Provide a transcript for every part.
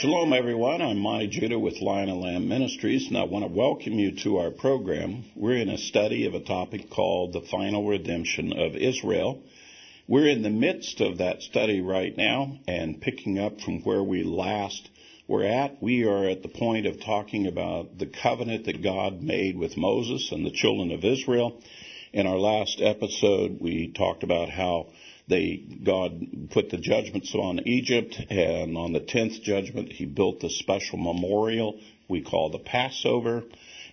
Shalom, everyone. I'm Monte Judah with Lion and Lamb Ministries, and I want to welcome you to our program. We're in a study of a topic called the final redemption of Israel. We're in the midst of that study right now, and picking up from where we last were at, we are at the point of talking about the covenant that God made with Moses and the children of Israel. In our last episode, we talked about how they God put the judgments on Egypt, and on the tenth judgment, He built the special memorial we call the Passover,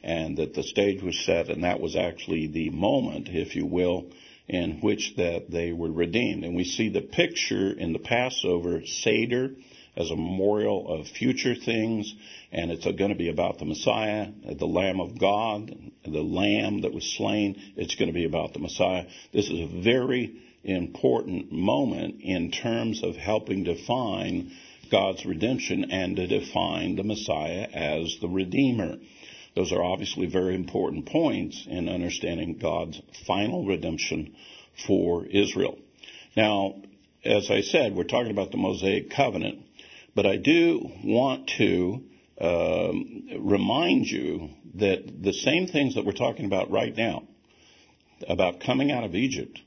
and that the stage was set, and that was actually the moment, if you will, in which that they were redeemed. And we see the picture in the Passover Seder as a memorial of future things, and it's going to be about the Messiah, the Lamb of God, the Lamb that was slain. It's going to be about the Messiah. This is a very important moment in terms of helping define God's redemption and to define the Messiah as the Redeemer. Those are obviously very important points in understanding God's final redemption for Israel. Now, as I said, we're talking about the Mosaic covenant, but I do want to um, remind you that the same things that we're talking about right now, about coming out of Egypt,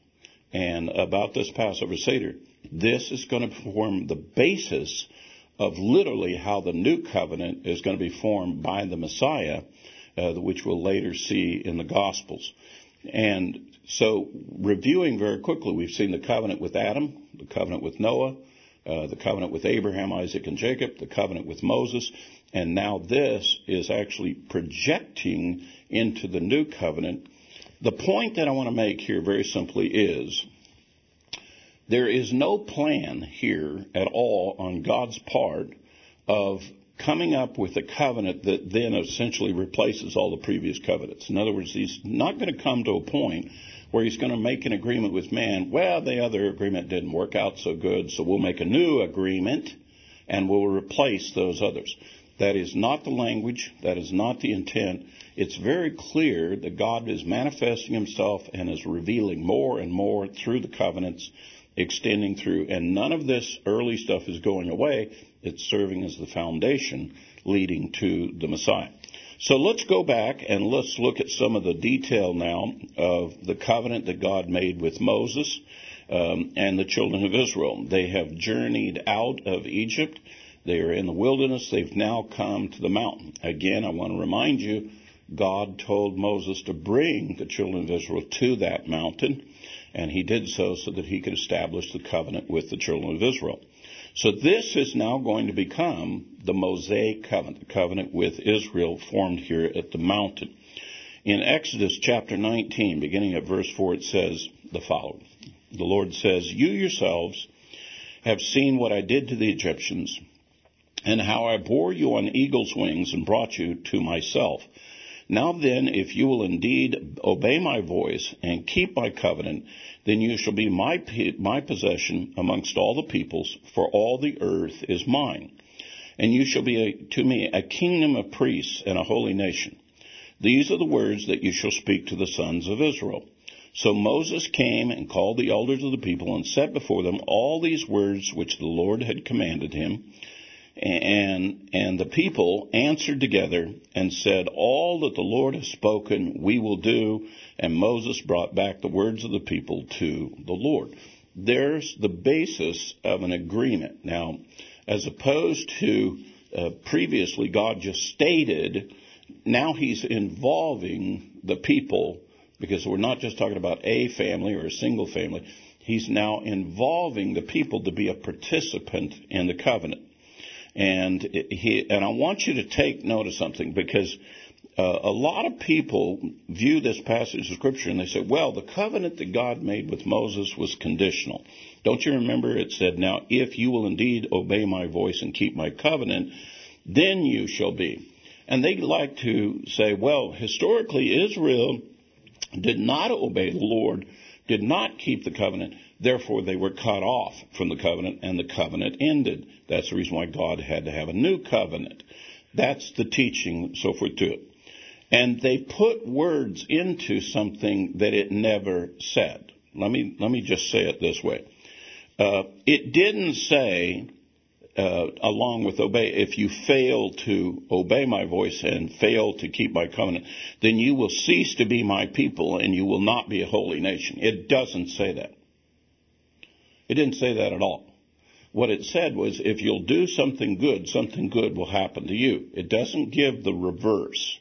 and about this Passover Seder. This is going to form the basis of literally how the new covenant is going to be formed by the Messiah, uh, which we'll later see in the Gospels. And so, reviewing very quickly, we've seen the covenant with Adam, the covenant with Noah, uh, the covenant with Abraham, Isaac, and Jacob, the covenant with Moses, and now this is actually projecting into the new covenant the point that I want to make here very simply is there is no plan here at all on God's part of coming up with a covenant that then essentially replaces all the previous covenants. In other words, he's not going to come to a point where he's going to make an agreement with man. Well, the other agreement didn't work out so good, so we'll make a new agreement and we'll replace those others. That is not the language. That is not the intent. It's very clear that God is manifesting himself and is revealing more and more through the covenants, extending through. And none of this early stuff is going away. It's serving as the foundation leading to the Messiah. So let's go back and let's look at some of the detail now of the covenant that God made with Moses um, and the children of Israel. They have journeyed out of Egypt. They are in the wilderness. They've now come to the mountain. Again, I want to remind you, God told Moses to bring the children of Israel to that mountain, and he did so so that he could establish the covenant with the children of Israel. So this is now going to become the Mosaic covenant, the covenant with Israel formed here at the mountain. In Exodus chapter 19, beginning at verse 4, it says the following. The Lord says, You yourselves have seen what I did to the Egyptians and how I bore you on eagle's wings and brought you to myself. Now then, if you will indeed obey my voice and keep my covenant, then you shall be my, my possession amongst all the peoples, for all the earth is mine. And you shall be a, to me a kingdom of priests and a holy nation. These are the words that you shall speak to the sons of Israel. So Moses came and called the elders of the people and set before them all these words which the Lord had commanded him. And, and the people answered together and said, All that the Lord has spoken, we will do. And Moses brought back the words of the people to the Lord. There's the basis of an agreement. Now, as opposed to uh, previously, God just stated, now he's involving the people because we're not just talking about a family or a single family. He's now involving the people to be a participant in the covenant. And he, and I want you to take note of something because uh, a lot of people view this passage of scripture and they say, well, the covenant that God made with Moses was conditional. Don't you remember it said, now if you will indeed obey my voice and keep my covenant, then you shall be. And they like to say, well, historically Israel did not obey the Lord, did not keep the covenant. Therefore, they were cut off from the covenant, and the covenant ended. That's the reason why God had to have a new covenant. That's the teaching, so forth to it. And they put words into something that it never said. Let me let me just say it this way. Uh, it didn't say uh, along with obey, if you fail to obey my voice and fail to keep my covenant, then you will cease to be my people and you will not be a holy nation. It doesn't say that. It didn't say that at all. What it said was if you'll do something good, something good will happen to you. It doesn't give the reverse.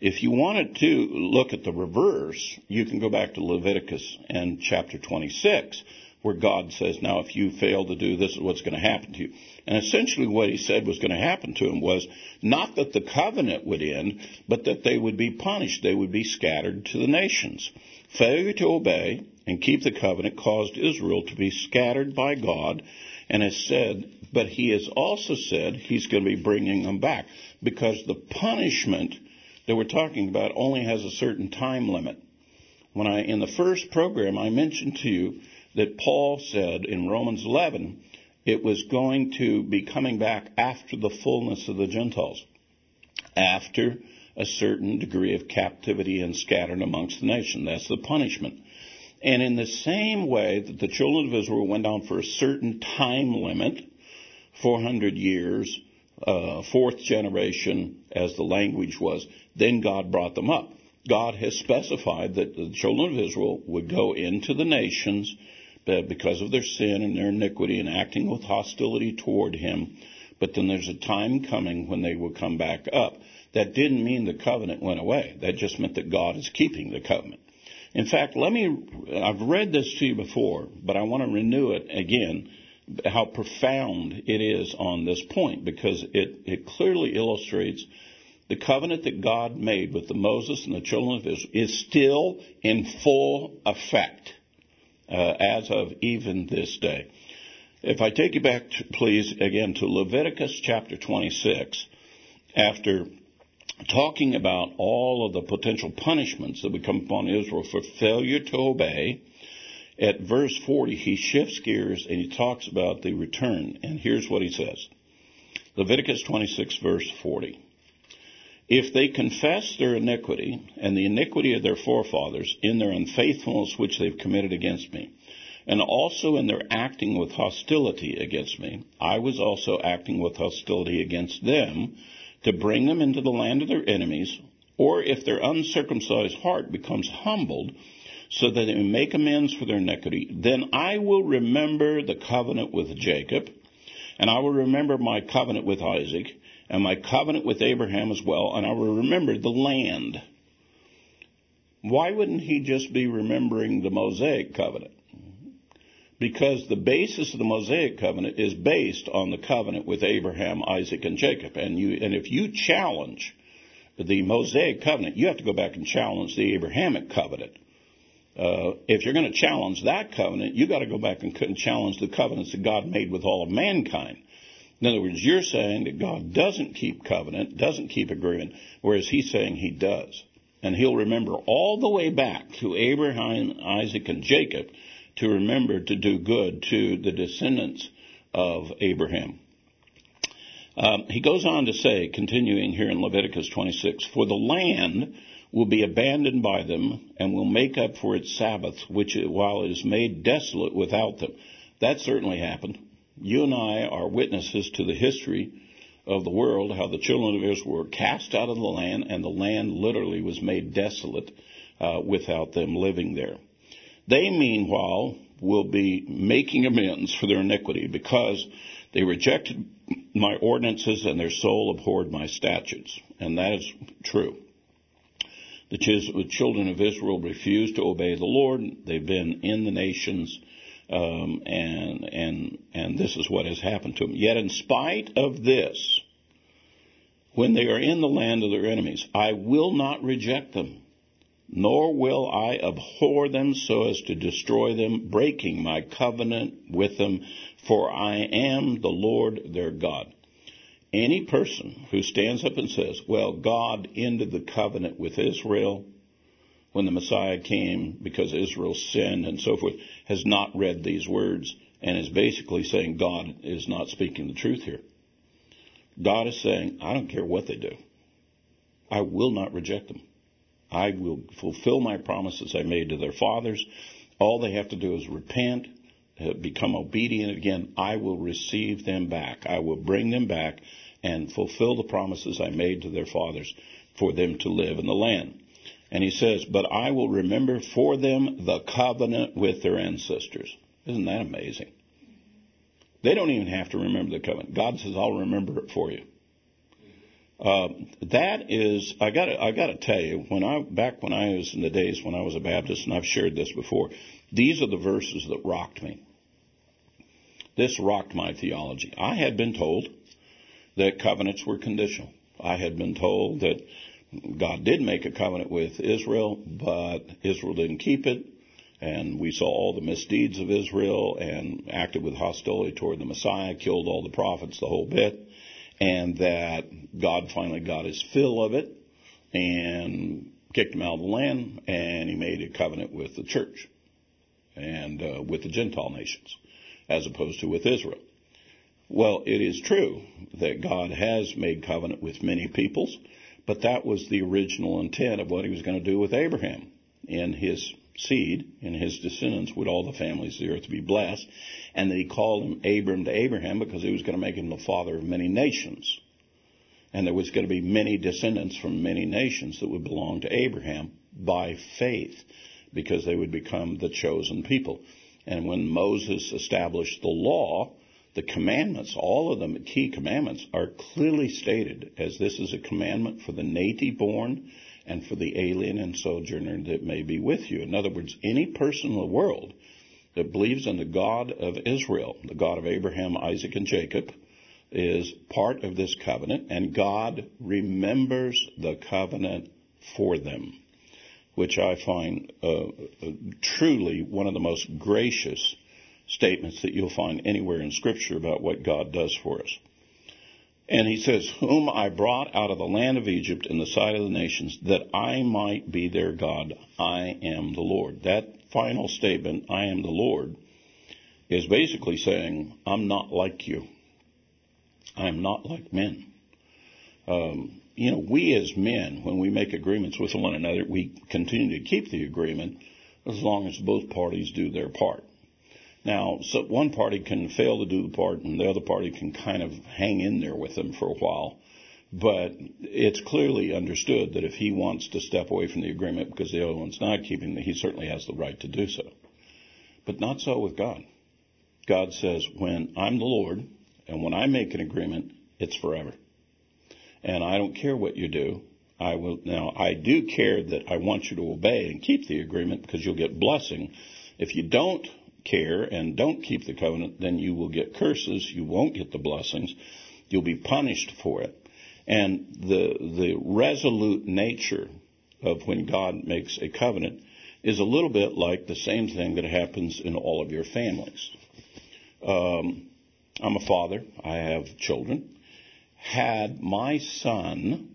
If you wanted to look at the reverse, you can go back to Leviticus and chapter 26, where God says, now if you fail to do this is what's going to happen to you. And essentially what he said was going to happen to him was not that the covenant would end, but that they would be punished. They would be scattered to the nations. Failure to obey and keep the covenant caused Israel to be scattered by God and has said, but he has also said he's going to be bringing them back because the punishment that we're talking about only has a certain time limit. When I, in the first program, I mentioned to you that Paul said in Romans 11, it was going to be coming back after the fullness of the Gentiles, after a certain degree of captivity and scattered amongst the nation. That's the punishment. And in the same way that the children of Israel went down for a certain time limit, 400 years, uh, fourth generation, as the language was, then God brought them up. God has specified that the children of Israel would go into the nations because of their sin and their iniquity and acting with hostility toward Him. But then there's a time coming when they will come back up. That didn't mean the covenant went away. That just meant that God is keeping the covenant. In fact, let me, I've read this to you before, but I want to renew it again, how profound it is on this point, because it, it clearly illustrates the covenant that God made with the Moses and the children of Israel is still in full effect uh, as of even this day. If I take you back, to, please, again to Leviticus chapter 26, after talking about all of the potential punishments that would come upon Israel for failure to obey, at verse 40, he shifts gears and he talks about the return. And here's what he says Leviticus 26, verse 40. If they confess their iniquity and the iniquity of their forefathers in their unfaithfulness which they've committed against me, and also in their acting with hostility against me, I was also acting with hostility against them to bring them into the land of their enemies, or if their uncircumcised heart becomes humbled, so that they may make amends for their iniquity, then I will remember the covenant with Jacob, and I will remember my covenant with Isaac, and my covenant with Abraham as well, and I will remember the land. Why wouldn't he just be remembering the Mosaic covenant? Because the basis of the Mosaic covenant is based on the covenant with Abraham, Isaac, and Jacob. And you, and if you challenge the Mosaic covenant, you have to go back and challenge the Abrahamic covenant. Uh, if you're going to challenge that covenant, you've got to go back and challenge the covenants that God made with all of mankind. In other words, you're saying that God doesn't keep covenant, doesn't keep agreement, whereas He's saying He does. And He'll remember all the way back to Abraham, Isaac, and Jacob to remember to do good to the descendants of Abraham. Um, he goes on to say, continuing here in Leviticus 26, For the land will be abandoned by them and will make up for its Sabbath, which while it is made desolate without them. That certainly happened you and I are witnesses to the history of the world, how the children of Israel were cast out of the land, and the land literally was made desolate uh, without them living there. They, meanwhile, will be making amends for their iniquity because they rejected my ordinances and their soul abhorred my statutes. And that is true. The children of Israel refused to obey the Lord. They've been in the nations um, and and and this is what has happened to them. Yet, in spite of this, when they are in the land of their enemies, I will not reject them, nor will I abhor them so as to destroy them, breaking my covenant with them, for I am the Lord their God. Any person who stands up and says, well, God ended the covenant with Israel when the Messiah came because Israel sinned and so forth, has not read these words and is basically saying God is not speaking the truth here. God is saying, I don't care what they do. I will not reject them. I will fulfill my promises I made to their fathers. All they have to do is repent, uh, become obedient again, I will receive them back. I will bring them back and fulfill the promises I made to their fathers for them to live in the land. And he says, But I will remember for them the covenant with their ancestors. Isn't that amazing? They don't even have to remember the covenant. God says, I'll remember it for you. Uh, that is, I got I got to tell you, when I back when I was in the days when I was a Baptist, and I've shared this before, these are the verses that rocked me. This rocked my theology. I had been told that covenants were conditional. I had been told that God did make a covenant with Israel, but Israel didn't keep it. And we saw all the misdeeds of Israel and acted with hostility toward the Messiah, killed all the prophets, the whole bit. And that God finally got his fill of it and kicked him out of the land and he made a covenant with the church and uh, with the Gentile nations as opposed to with Israel. Well, it is true that God has made covenant with many peoples, but that was the original intent of what he was going to do with Abraham. In his seed, in his descendants, would all the families of the earth be blessed. And that he called him Abram to Abraham because he was going to make him the father of many nations. And there was going to be many descendants from many nations that would belong to Abraham by faith because they would become the chosen people. And when Moses established the law, the commandments, all of them, the key commandments, are clearly stated as this is a commandment for the native born and for the alien and sojourner that may be with you. In other words, any person in the world that believes in the God of Israel, the God of Abraham, Isaac, and Jacob, is part of this covenant, and God remembers the covenant for them, which I find uh, truly one of the most gracious statements that you'll find anywhere in Scripture about what God does for us. And he says, Whom I brought out of the land of Egypt in the sight of the nations, that I might be their God. I am the Lord. That final statement, I am the Lord, is basically saying, I'm not like you. I am not like men. Um, you know, we as men, when we make agreements with one another, we continue to keep the agreement as long as both parties do their part. Now, so one party can fail to do the part, and the other party can kind of hang in there with them for a while. But it's clearly understood that if he wants to step away from the agreement because the other one's not keeping it, he certainly has the right to do so. But not so with God. God says, when I'm the Lord, and when I make an agreement, it's forever. And I don't care what you do. I will, now I do care that I want you to obey and keep the agreement because you'll get blessing. If you don't care and don't keep the covenant, then you will get curses. You won't get the blessings. You'll be punished for it. And the, the resolute nature of when God makes a covenant is a little bit like the same thing that happens in all of your families. Um, I'm a father. I have children. Had my son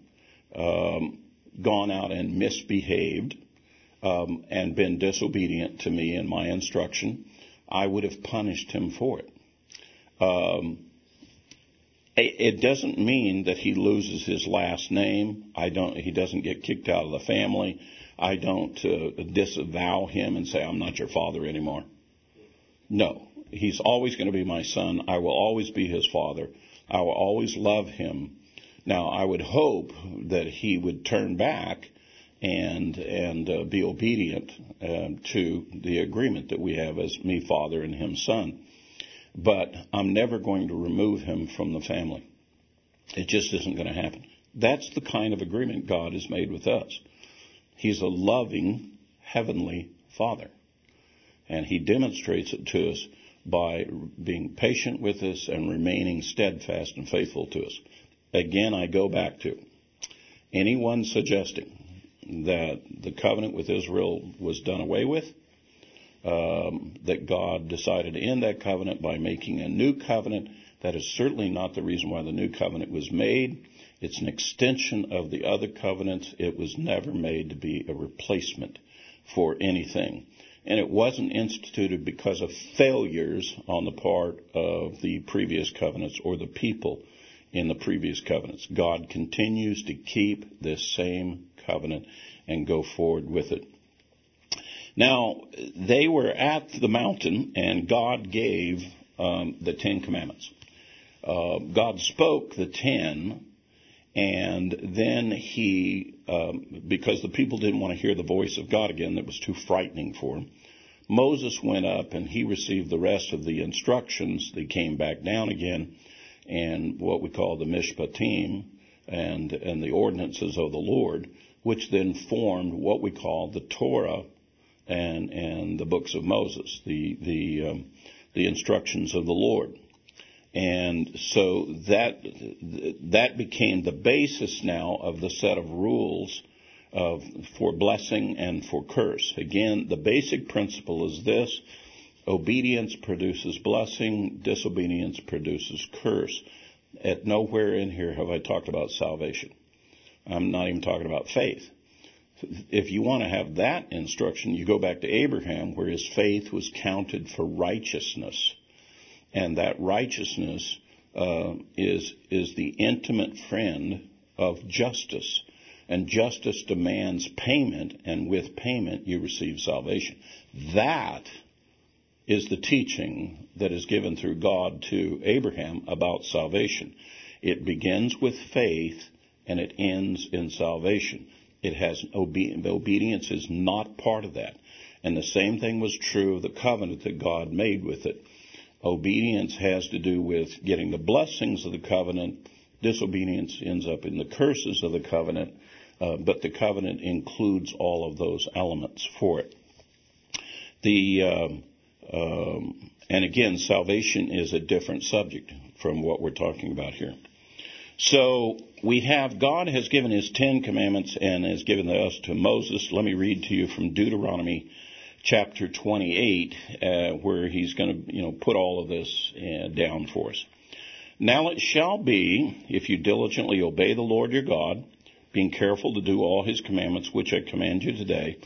um, gone out and misbehaved um, and been disobedient to me in my instruction, I would have punished him for it. Um, it doesn't mean that he loses his last name. I don't. He doesn't get kicked out of the family. I don't uh, disavow him and say I'm not your father anymore. No, he's always going to be my son. I will always be his father. I will always love him. Now, I would hope that he would turn back and and uh, be obedient uh, to the agreement that we have as me father and him son. But I'm never going to remove him from the family. It just isn't going to happen. That's the kind of agreement God has made with us. He's a loving heavenly father. And he demonstrates it to us by being patient with us and remaining steadfast and faithful to us. Again, I go back to anyone suggesting that the covenant with Israel was done away with, um, that God decided to end that covenant by making a new covenant. That is certainly not the reason why the new covenant was made. It's an extension of the other covenants. It was never made to be a replacement for anything. And it wasn't instituted because of failures on the part of the previous covenants or the people in the previous covenants. God continues to keep this same covenant and go forward with it. Now, they were at the mountain, and God gave um, the Ten Commandments. Uh, God spoke the ten, and then he, um, because the people didn't want to hear the voice of God again, that was too frightening for them, Moses went up and he received the rest of the instructions. They came back down again, and what we call the Mishpatim and and the ordinances of the Lord, which then formed what we call the Torah and and the books of Moses, the the um, the instructions of the Lord. And so that that became the basis now of the set of rules of, for blessing and for curse. Again, the basic principle is this: obedience produces blessing, disobedience produces curse. At nowhere in here have I talked about salvation. I'm not even talking about faith. If you want to have that instruction, you go back to Abraham, where his faith was counted for righteousness and that righteousness uh, is is the intimate friend of justice. And justice demands payment, and with payment you receive salvation. That is the teaching that is given through God to Abraham about salvation. It begins with faith and it ends in salvation. It has obe- obedience is not part of that. And the same thing was true of the covenant that God made with it. Obedience has to do with getting the blessings of the covenant. Disobedience ends up in the curses of the covenant, uh, but the covenant includes all of those elements for it. The um, um, and again, salvation is a different subject from what we're talking about here. So we have God has given His Ten Commandments and has given us to Moses. Let me read to you from Deuteronomy chapter 28, uh, where he's going to, you know, put all of this uh, down for us. Now it shall be, if you diligently obey the Lord your God, being careful to do all his commandments which I command you today,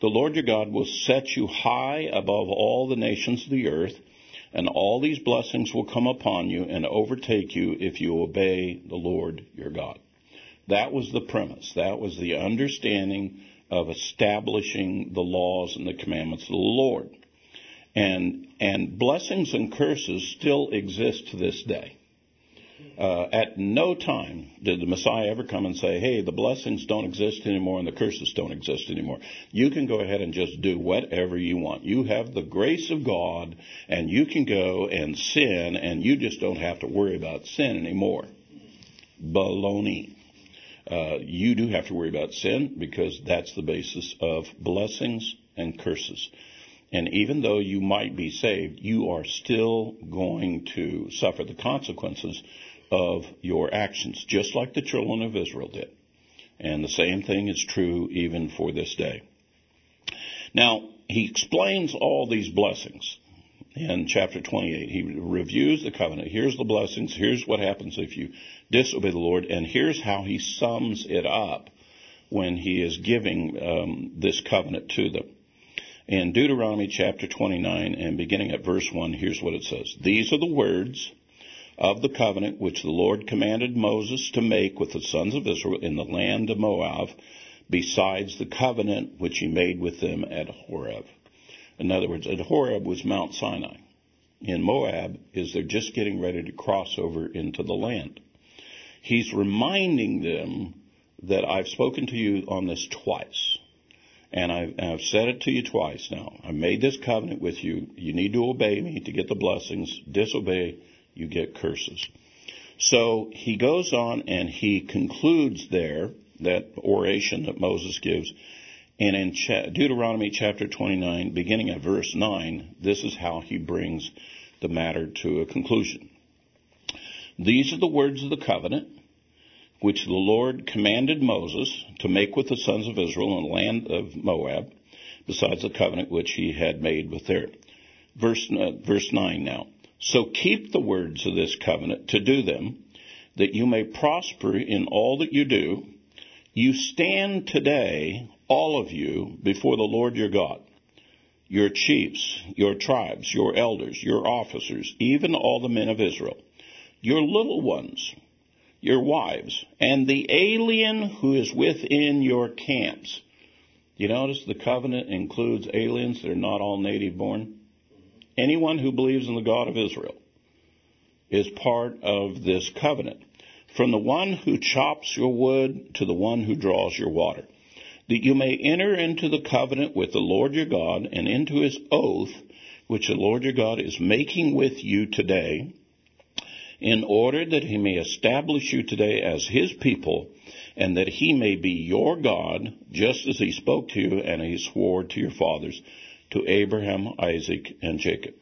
the Lord your God will set you high above all the nations of the earth, and all these blessings will come upon you and overtake you if you obey the Lord your God. That was the premise. That was the understanding of establishing the laws and the commandments of the Lord. And, and blessings and curses still exist to this day. Uh, at no time did the Messiah ever come and say, hey, the blessings don't exist anymore and the curses don't exist anymore. You can go ahead and just do whatever you want. You have the grace of God and you can go and sin and you just don't have to worry about sin anymore. Baloney uh, you do have to worry about sin because that's the basis of blessings and curses. And even though you might be saved, you are still going to suffer the consequences of your actions, just like the children of Israel did. And the same thing is true even for this day. Now, he explains all these blessings in chapter 28. He reviews the covenant. Here's the blessings. Here's what happens if you disobey the Lord. And here's how he sums it up when he is giving um, this covenant to them. In Deuteronomy chapter 29 and beginning at verse 1, here's what it says. These are the words of the covenant which the Lord commanded Moses to make with the sons of Israel in the land of Moab, besides the covenant which he made with them at Horeb. In other words, at Horeb was Mount Sinai. In Moab is they're just getting ready to cross over into the land. He's reminding them that I've spoken to you on this twice. And I've, I've said it to you twice now. I made this covenant with you. You need to obey me to get the blessings. Disobey, you get curses. So he goes on and he concludes there that oration that Moses gives and in Deuteronomy chapter 29, beginning at verse 9, this is how he brings the matter to a conclusion. These are the words of the covenant which the Lord commanded Moses to make with the sons of Israel in the land of Moab, besides the covenant which he had made with their. Verse, uh, verse 9 now. So keep the words of this covenant to do them, that you may prosper in all that you do. You stand today all of you before the Lord your God, your chiefs, your tribes, your elders, your officers, even all the men of Israel, your little ones, your wives, and the alien who is within your camps. You notice the covenant includes aliens that are not all native born? Anyone who believes in the God of Israel is part of this covenant. From the one who chops your wood to the one who draws your water, that you may enter into the covenant with the Lord your God and into his oath, which the Lord your God is making with you today, in order that he may establish you today as his people, and that he may be your God, just as he spoke to you and he swore to your fathers, to Abraham, Isaac, and Jacob.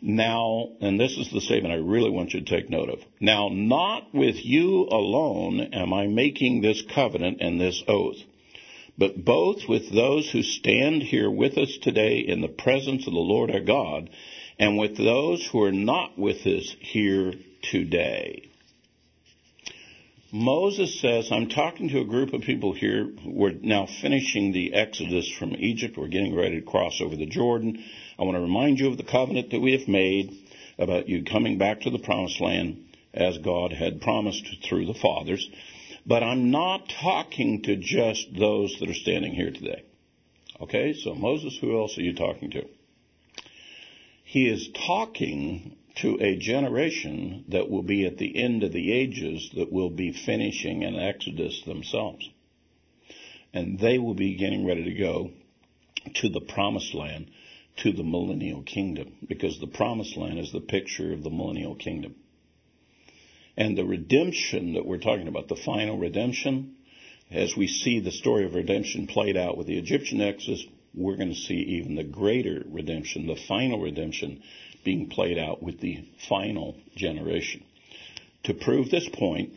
Now, and this is the statement I really want you to take note of. Now, not with you alone am I making this covenant and this oath, but both with those who stand here with us today in the presence of the Lord our God, and with those who are not with us here today. Moses says, I'm talking to a group of people here. We're now finishing the exodus from Egypt. We're getting ready to cross over the Jordan. I want to remind you of the covenant that we have made about you coming back to the promised land as God had promised through the fathers. But I'm not talking to just those that are standing here today. Okay, so Moses, who else are you talking to? He is talking to a generation that will be at the end of the ages that will be finishing an Exodus themselves. And they will be getting ready to go to the promised land, to the millennial kingdom, because the promised land is the picture of the millennial kingdom. And the redemption that we're talking about, the final redemption, as we see the story of redemption played out with the Egyptian Exodus, we're going to see even the greater redemption, the final redemption being played out with the final generation. To prove this point,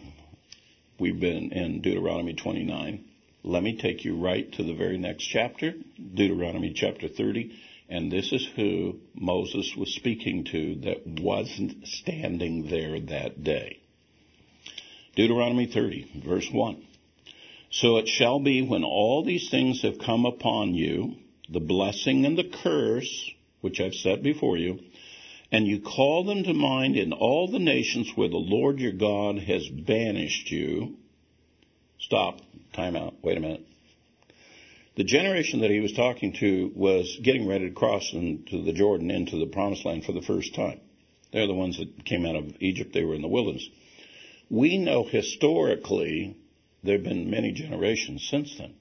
we've been in Deuteronomy 29. Let me take you right to the very next chapter, Deuteronomy chapter 30, and this is who Moses was speaking to that wasn't standing there that day. Deuteronomy 30, verse 1. So it shall be when all these things have come upon you, the blessing and the curse, which I've set before you, and you call them to mind in all the nations where the Lord your God has banished you. Stop. Time out. Wait a minute. The generation that he was talking to was getting ready to cross into the Jordan into the promised land for the first time. They're the ones that came out of Egypt. They were in the wilderness. We know historically there have been many generations since then.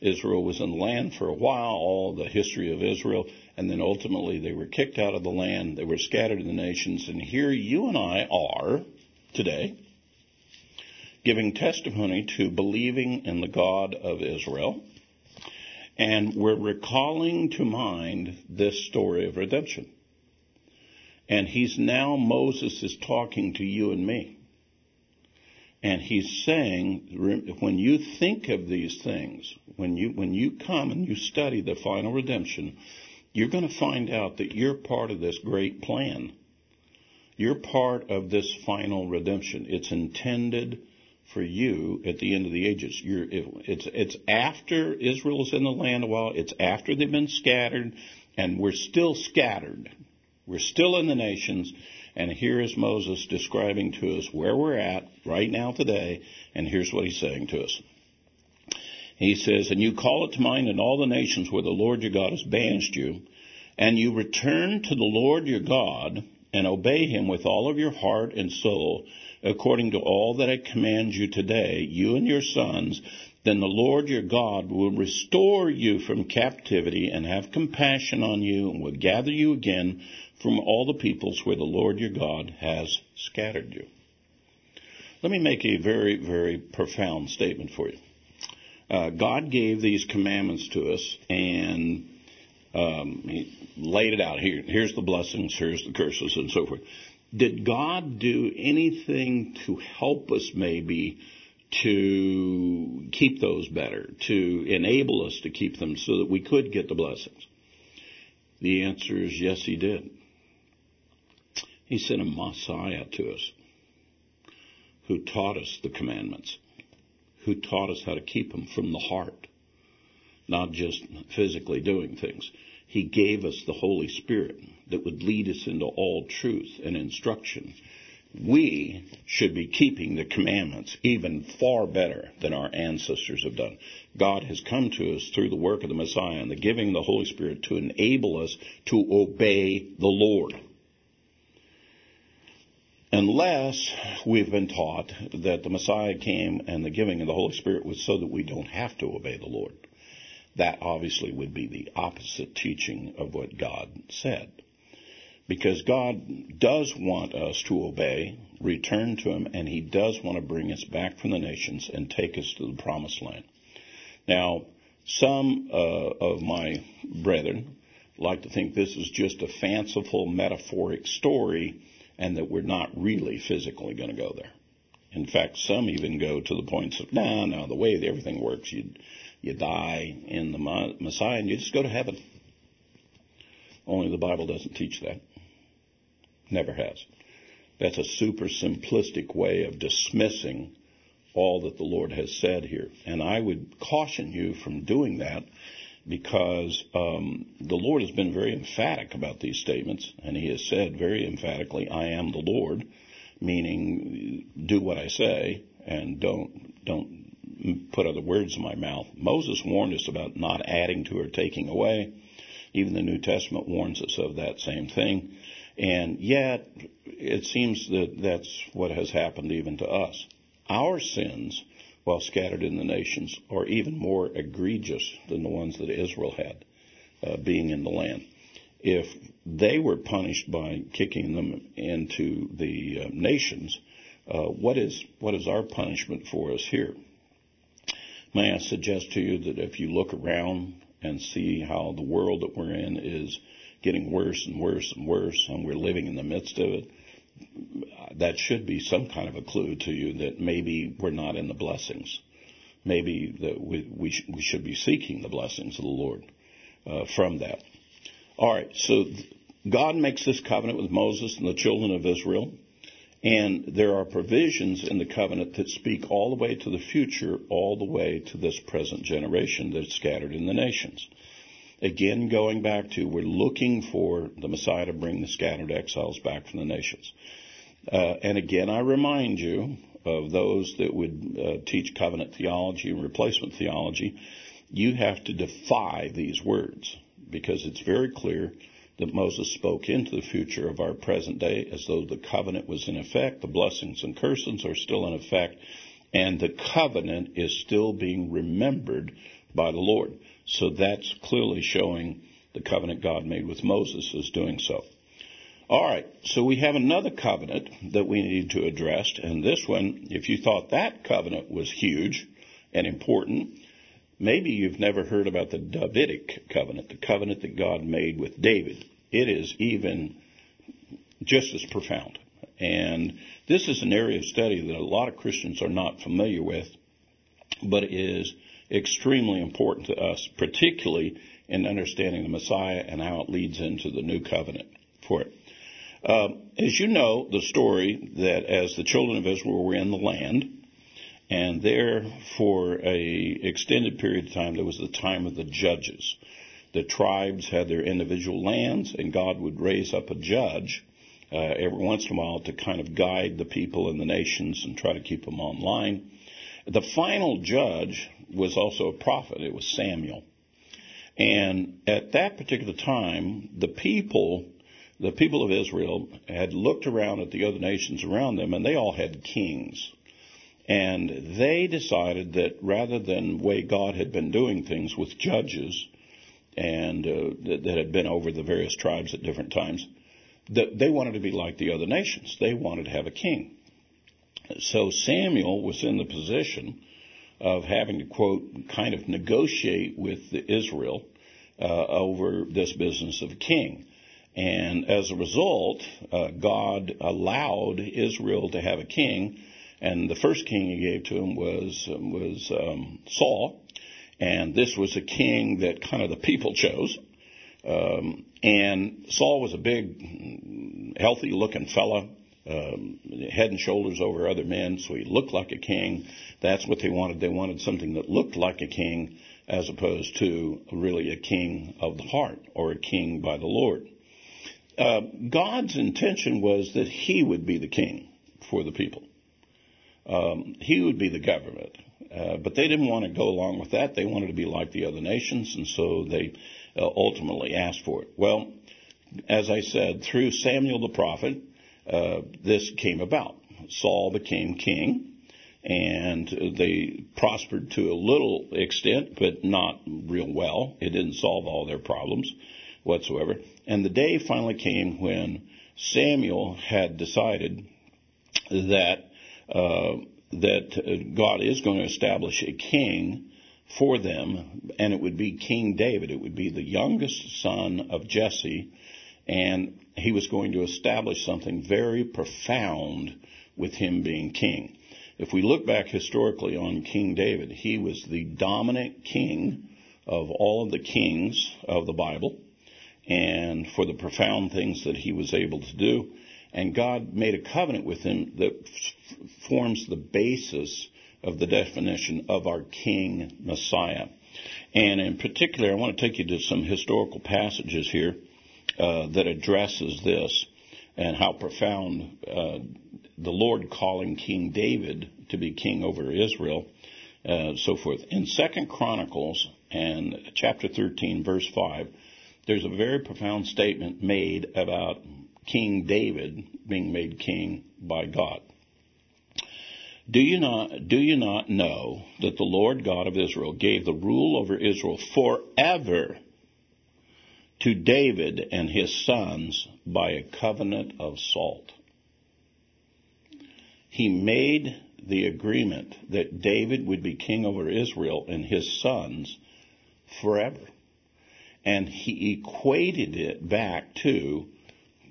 Israel was in the land for a while, all the history of Israel, and then ultimately they were kicked out of the land. They were scattered in the nations, and here you and I are today giving testimony to believing in the God of Israel. And we're recalling to mind this story of redemption. And he's now, Moses is talking to you and me. And he's saying, when you think of these things, when you, when you come and you study the final redemption, you're going to find out that you're part of this great plan. You're part of this final redemption. It's intended for you at the end of the ages. You're, it's, it's after Israel's in the land a while. It's after they've been scattered, and we're still scattered. We're still in the nations, and here is Moses describing to us where we're at right now today, and here's what he's saying to us. He says, And you call it to mind in all the nations where the Lord your God has banished you, and you return to the Lord your God, and obey him with all of your heart and soul, according to all that I command you today, you and your sons, then the Lord your God will restore you from captivity and have compassion on you and will gather you again from all the peoples where the Lord your God has scattered you. Let me make a very, very profound statement for you. Uh, God gave these commandments to us and um, He laid it out here. Here's the blessings, here's the curses, and so forth. Did God do anything to help us maybe to keep those better, to enable us to keep them so that we could get the blessings? The answer is yes, He did. He sent a Messiah to us who taught us the commandments, who taught us how to keep them from the heart, not just physically doing things. He gave us the Holy Spirit that would lead us into all truth and instruction. we should be keeping the commandments even far better than our ancestors have done. God has come to us through the work of the Messiah and the giving of the Holy Spirit to enable us to obey the Lord. Unless we've been taught that the Messiah came and the giving of the Holy Spirit was so that we don't have to obey the Lord. That obviously would be the opposite teaching of what God said because God does want us to obey, return to Him, and He does want to bring us back from the nations and take us to the promised land. Now, some uh, of my brethren like to think this is just a fanciful, metaphoric story and that we're not really physically going to go there. In fact, some even go to the points of, no, no, the way everything works, you, you die in the Messiah and you just go to heaven. Only the Bible doesn't teach that. Never has. That's a super simplistic way of dismissing all that the Lord has said here. And I would caution you from doing that because um, the Lord has been very emphatic about these statements, and He has said very emphatically, "I am the Lord," meaning do what I say and don't don't put other words in my mouth. Moses warned us about not adding to or taking away. Even the New Testament warns us of that same thing. And yet, it seems that that's what has happened even to us. Our sins, while scattered in the nations, are even more egregious than the ones that Israel had, uh, being in the land. If they were punished by kicking them into the uh, nations, uh, what is what is our punishment for us here? May I suggest to you that if you look around and see how the world that we're in is getting worse and worse and worse, and we're living in the midst of it, that should be some kind of a clue to you that maybe we're not in the blessings. Maybe that we, we, sh- we should be seeking the blessings of the Lord uh, from that. All right, so God makes this covenant with Moses and the children of Israel. And there are provisions in the covenant that speak all the way to the future, all the way to this present generation that's scattered in the nations. Again, going back to we're looking for the Messiah to bring the scattered exiles back from the nations. Uh, and again, I remind you of those that would uh, teach covenant theology and replacement theology. You have to defy these words because it's very clear that Moses spoke into the future of our present day as though the covenant was in effect, the blessings and curses are still in effect, and the covenant is still being remembered by the Lord. So that's clearly showing the covenant God made with Moses is doing so. All right, so we have another covenant that we need to address, and this one, if you thought that covenant was huge and important, maybe you've never heard about the Davidic covenant, the covenant that God made with David. It is even just as profound. And this is an area of study that a lot of Christians are not familiar with, but is extremely important to us, particularly in understanding the Messiah and how it leads into the new covenant for it. Uh, as you know, the story that as the children of Israel were in the land, and there for a extended period of time, there was the time of the judges. The tribes had their individual lands, and God would raise up a judge uh, every once in a while to kind of guide the people and the nations and try to keep them online. The final judge was also a prophet. It was Samuel. And at that particular time, the people, the people of Israel had looked around at the other nations around them and they all had kings. And they decided that rather than the way God had been doing things with judges and uh, that, that had been over the various tribes at different times, that they wanted to be like the other nations. They wanted to have a king. So Samuel was in the position of having to quote kind of negotiate with Israel uh, over this business of a king. And as a result, uh, God allowed Israel to have a king, and the first king he gave to him was was um, Saul, and this was a king that kind of the people chose. Um, and Saul was a big, healthy-looking fella, um, head and shoulders over other men, so he looked like a king. That's what they wanted. They wanted something that looked like a king as opposed to really a king of the heart or a king by the Lord. Uh, God's intention was that he would be the king. for the people. Um, he would be the government. Uh, but they didn't want to go along with that. They wanted to be like the other nations, and so they uh, ultimately asked for it. Well, as I said, through Samuel the prophet, uh, this came about. Saul became king, and they prospered to a little extent, but not real well. It didn't solve all their problems whatsoever. And the day finally came when Samuel had decided that uh, that God is going to establish a king for them, and it would be King David. It would be the youngest son of Jesse, and he was going to establish something very profound with him being king. If we look back historically on King David, he was the dominant king of all of the kings of the Bible, and for the profound things that he was able to do. And God made a covenant with him that f- forms the basis of the definition of our King Messiah. And in particular, I want to take you to some historical passages here uh, that addresses this and how profound uh, the Lord calling King David to be king over Israel, uh, so forth. In Second Chronicles and chapter 13, verse 5, there's a very profound statement made about King David being made king by God. Do you not do you not know that the Lord God of Israel gave the rule over Israel forever to David and his sons by a covenant of salt? He made the agreement that David would be king over Israel and his sons forever. And he equated it back to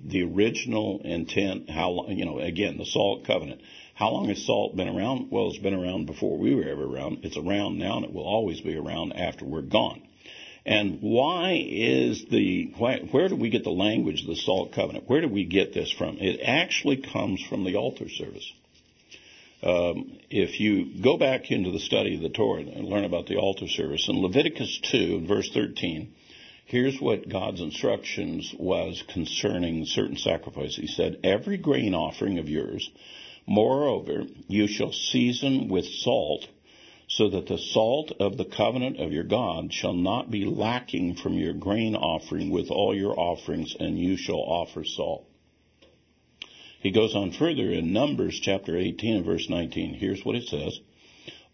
the original intent, how, you know, again, the salt covenant. How long has salt been around? Well, it's been around before we were ever around. It's around now and it will always be around after we're gone. And why is the, why, where do we get the language of the salt covenant? Where do we get this from? It actually comes from the altar service. Um, if you go back into the study of the Torah and learn about the altar service, in Leviticus 2, verse 13, here's what God's instructions was concerning certain sacrifices. He said, Every grain offering of yours, moreover, you shall season with salt, so that the salt of the covenant of your God shall not be lacking from your grain offering with all your offerings, and you shall offer salt. He goes on further in Numbers chapter 18 and verse 19. Here's what it says.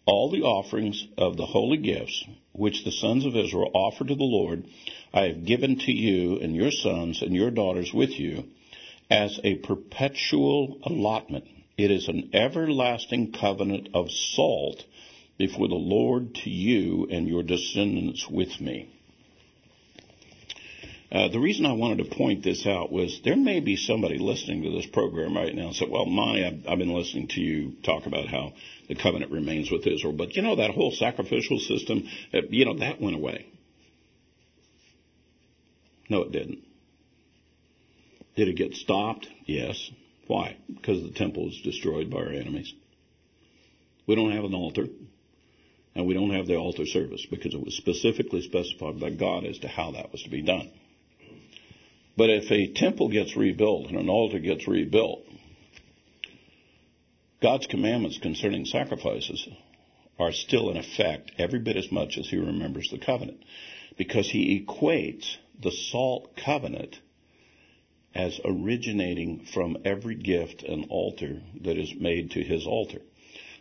All the offerings of the holy gifts which the sons of Israel offer to the Lord, I have given to you and your sons and your daughters with you as a perpetual allotment. It is an everlasting covenant of salt before the Lord to you and your descendants with me. Uh, the reason I wanted to point this out was there may be somebody listening to this program right now and say, well, Monte, I've, I've been listening to you talk about how the covenant remains with Israel, but you know, that whole sacrificial system, uh, you know, that went away. No, it didn't. Did it get stopped? Yes. Why? Because the temple was destroyed by our enemies. We don't have an altar, and we don't have the altar service because it was specifically specified by God as to how that was to be done. But if a temple gets rebuilt and an altar gets rebuilt, God's commandments concerning sacrifices are still in effect every bit as much as he remembers the covenant because he equates the salt covenant as originating from every gift and altar that is made to his altar.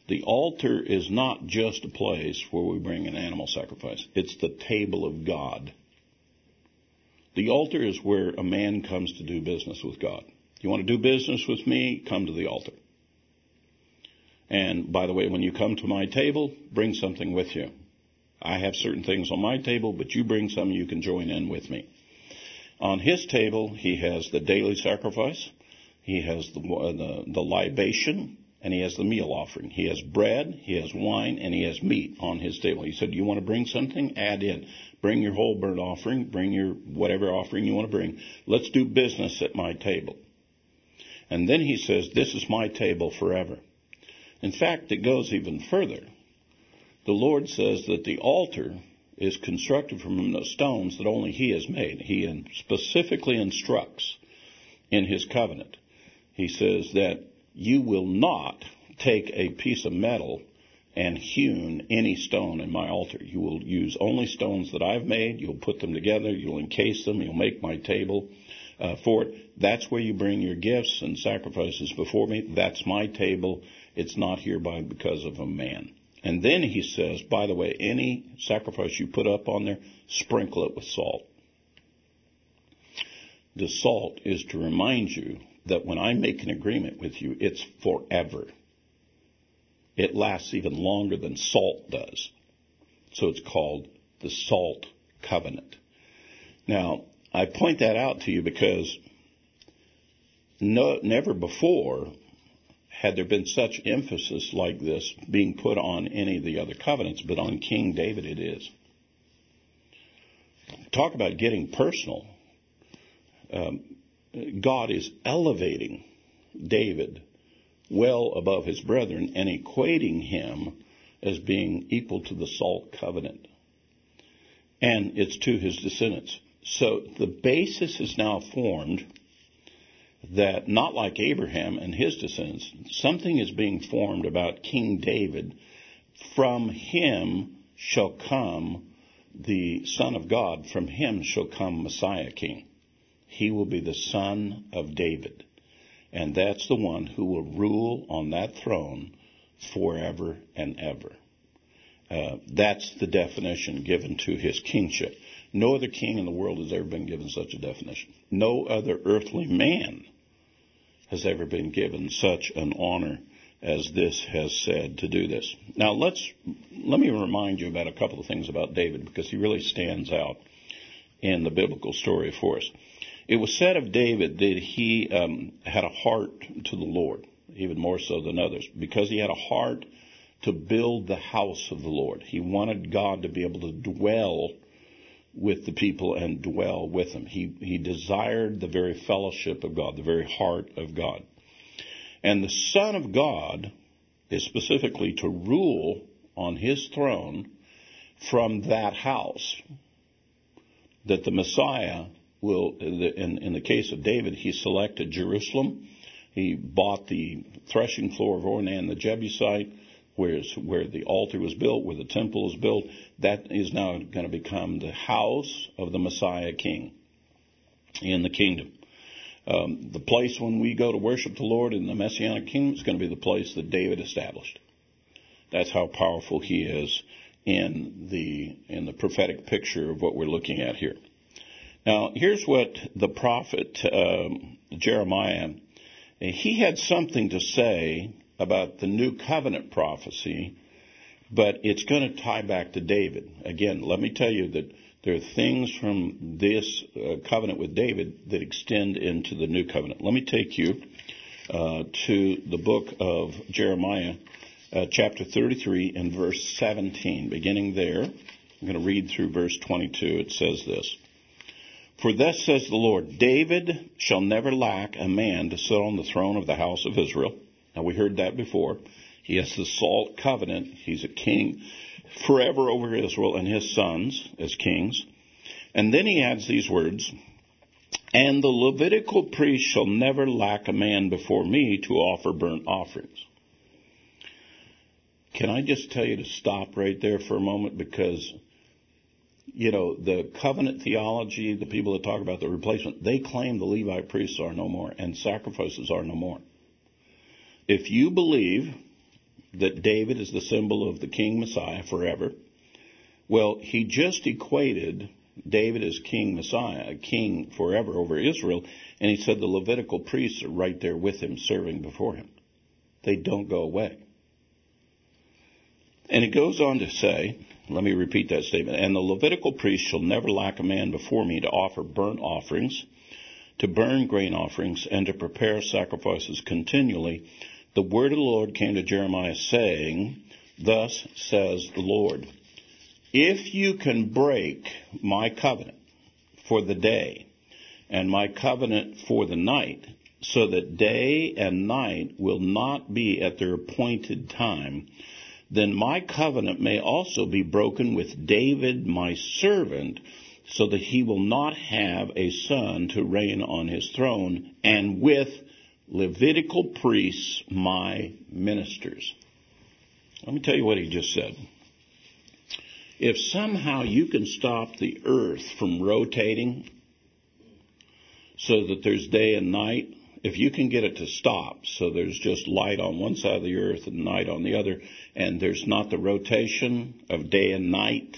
The altar is not just a place where we bring an animal sacrifice. It's the table of God. The altar is where a man comes to do business with God. You want to do business with me? Come to the altar. And by the way, when you come to my table, bring something with you. I have certain things on my table, but you bring some you can join in with me. On his table, he has the daily sacrifice, he has the, uh, the, the libation, and he has the meal offering. He has bread, he has wine, and he has meat on his table. He said, Do You want to bring something? Add in. Bring your whole burnt offering, bring your whatever offering you want to bring. Let's do business at my table. And then he says, This is my table forever. In fact, it goes even further. The Lord says that the altar is constructed from the stones that only He has made. He specifically instructs in His covenant. He says that You will not take a piece of metal and hewn any stone in my altar. You will use only stones that I've made. You'll put them together. You'll encase them. You'll make my table uh, for it. That's where you bring your gifts and sacrifices before me. That's my table. It's not hereby because of a man. And then he says, by the way, any sacrifice you put up on there, sprinkle it with salt. The salt is to remind you that when I make an agreement with you, it's forever. It lasts even longer than salt does. So it's called the salt covenant. Now, I point that out to you because no, never before had there been such emphasis like this being put on any of the other covenants, but on King David it is. Talk about getting personal. Um, God is elevating David well above his brethren and equating him as being equal to the salt covenant. And it's to his descendants. So the basis is now formed that not like Abraham and his descendants, something is being formed about King David. From him shall come the Son of God. From him shall come Messiah King. He will be the son of David. And that's the one who will rule on that throne forever and ever. Uh, that's the definition given to his kingship. No other king in the world has ever been given such a definition. No other earthly man has ever been given such an honor as this has said to do this. Now let's let me remind you about a couple of things about David because he really stands out in the biblical story for us. It was said of David that he um, had a heart to the Lord, even more so than others, because he had a heart to build the house of the Lord. He wanted God to be able to dwell with the people and dwell with them. He, he desired the very fellowship of God, the very heart of God. And the Son of God is specifically to rule on his throne from that house. That the Messiah will, in, in the case of David, he selected Jerusalem. He bought the threshing floor of Ornan the Jebusite where, where the altar was built, where the temple was built, that is now going to become the house of the Messiah King in the kingdom. Um, the place when we go to worship the Lord in the Messianic kingdom is going to be the place that David established. That's how powerful he is in the in the prophetic picture of what we're looking at here. Now, here's what the prophet um, Jeremiah he had something to say about the new covenant prophecy, but it's going to tie back to David. Again, let me tell you that there are things from this uh, covenant with David that extend into the new covenant. Let me take you uh, to the book of Jeremiah, uh, chapter 33 and verse 17. Beginning there, I'm going to read through verse 22. It says this. For thus says the Lord, David shall never lack a man to sit on the throne of the house of Israel now, we heard that before. He has the salt covenant. He's a king forever over Israel and his sons as kings. And then he adds these words, and the Levitical priest shall never lack a man before me to offer burnt offerings. Can I just tell you to stop right there for a moment because, you know, the covenant theology, the people that talk about the replacement, they claim the Levite priests are no more and sacrifices are no more. If you believe that David is the symbol of the King Messiah forever, well, he just equated David as King Messiah, King forever over Israel, and he said the Levitical priests are right there with him, serving before him. They don't go away. And it goes on to say, let me repeat that statement, and the Levitical priest shall never lack a man before me to offer burnt offerings, to burn grain offerings, and to prepare sacrifices continually. The word of the Lord came to Jeremiah saying, Thus says the Lord, if you can break my covenant for the day and my covenant for the night, so that day and night will not be at their appointed time, then my covenant may also be broken with David my servant, so that he will not have a son to reign on his throne, and with Levitical priests, my ministers. Let me tell you what he just said. If somehow you can stop the earth from rotating so that there's day and night, if you can get it to stop so there's just light on one side of the earth and night on the other, and there's not the rotation of day and night,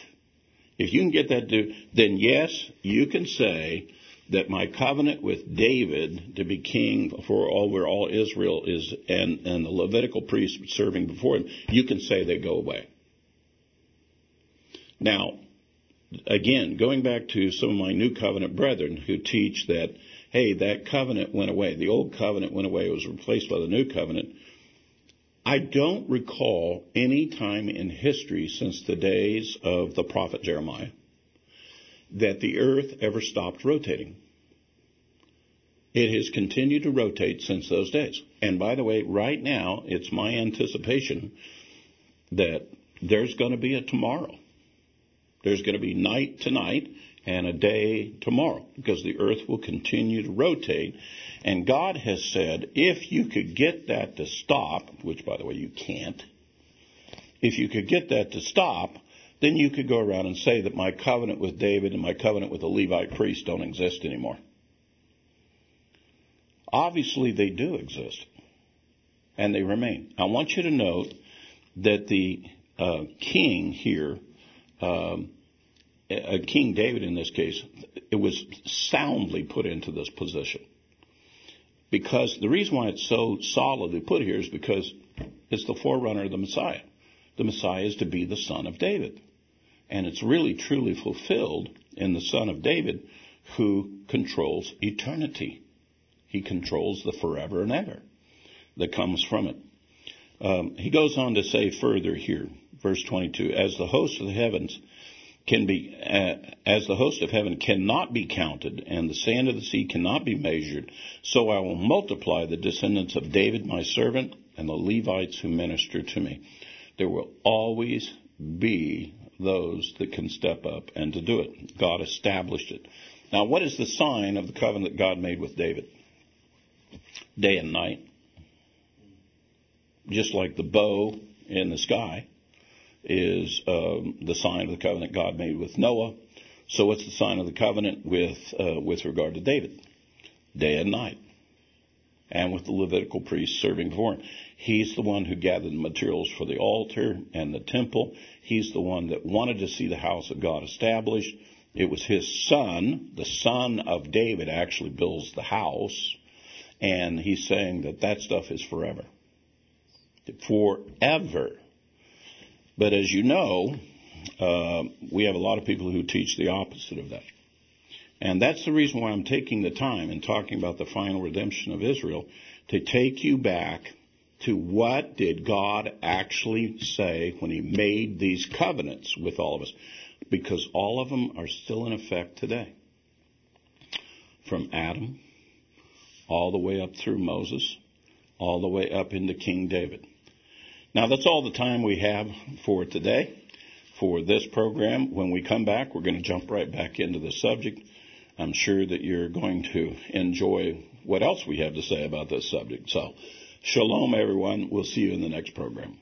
if you can get that to, then yes, you can say that my covenant with David to be king for all where all Israel is and, and the Levitical priests serving before him, you can say they go away. Now, again, going back to some of my new covenant brethren who teach that, hey, that covenant went away. The old covenant went away. It was replaced by the new covenant. I don't recall any time in history since the days of the prophet Jeremiah that the earth ever stopped rotating. It has continued to rotate since those days. And by the way, right now, it's my anticipation that there's going to be a tomorrow. There's going to be night tonight and a day tomorrow because the earth will continue to rotate. And God has said, if you could get that to stop, which by the way you can't, if you could get that to stop, then you could go around and say that my covenant with David and my covenant with the Levite priest don't exist anymore. Obviously, they do exist, and they remain. I want you to note that the uh, king here, um, King David in this case, it was soundly put into this position. Because the reason why it's so solidly put here is because it's the forerunner of the Messiah. The Messiah is to be the son of David. And it's really truly fulfilled in the son of David who controls eternity. He controls the forever and ever that comes from it. Um, he goes on to say further here, verse 22, as the host of the heavens can be, uh, as the host of heaven cannot be counted, and the sand of the sea cannot be measured, so I will multiply the descendants of David my servant and the Levites who minister to me. There will always be those that can step up and to do it. God established it. Now, what is the sign of the covenant God made with David? Day and night. Just like the bow in the sky is um, the sign of the covenant God made with Noah. So what's the sign of the covenant with uh, with regard to David? Day and night. And with the Levitical priest serving for him. He's the one who gathered the materials for the altar and the temple. He's the one that wanted to see the house of God established. It was his son, the son of David, actually builds the house. And he's saying that that stuff is forever. Forever. But as you know, uh, we have a lot of people who teach the opposite of that. And that's the reason why I'm taking the time and talking about the final redemption of Israel to take you back to what did God actually say when he made these covenants with all of us because all of them are still in effect today. From Adam all the way up through Moses, all the way up into King David. Now, that's all the time we have for today for this program. When we come back, we're going to jump right back into the subject. I'm sure that you're going to enjoy what else we have to say about this subject. So, shalom, everyone. We'll see you in the next program.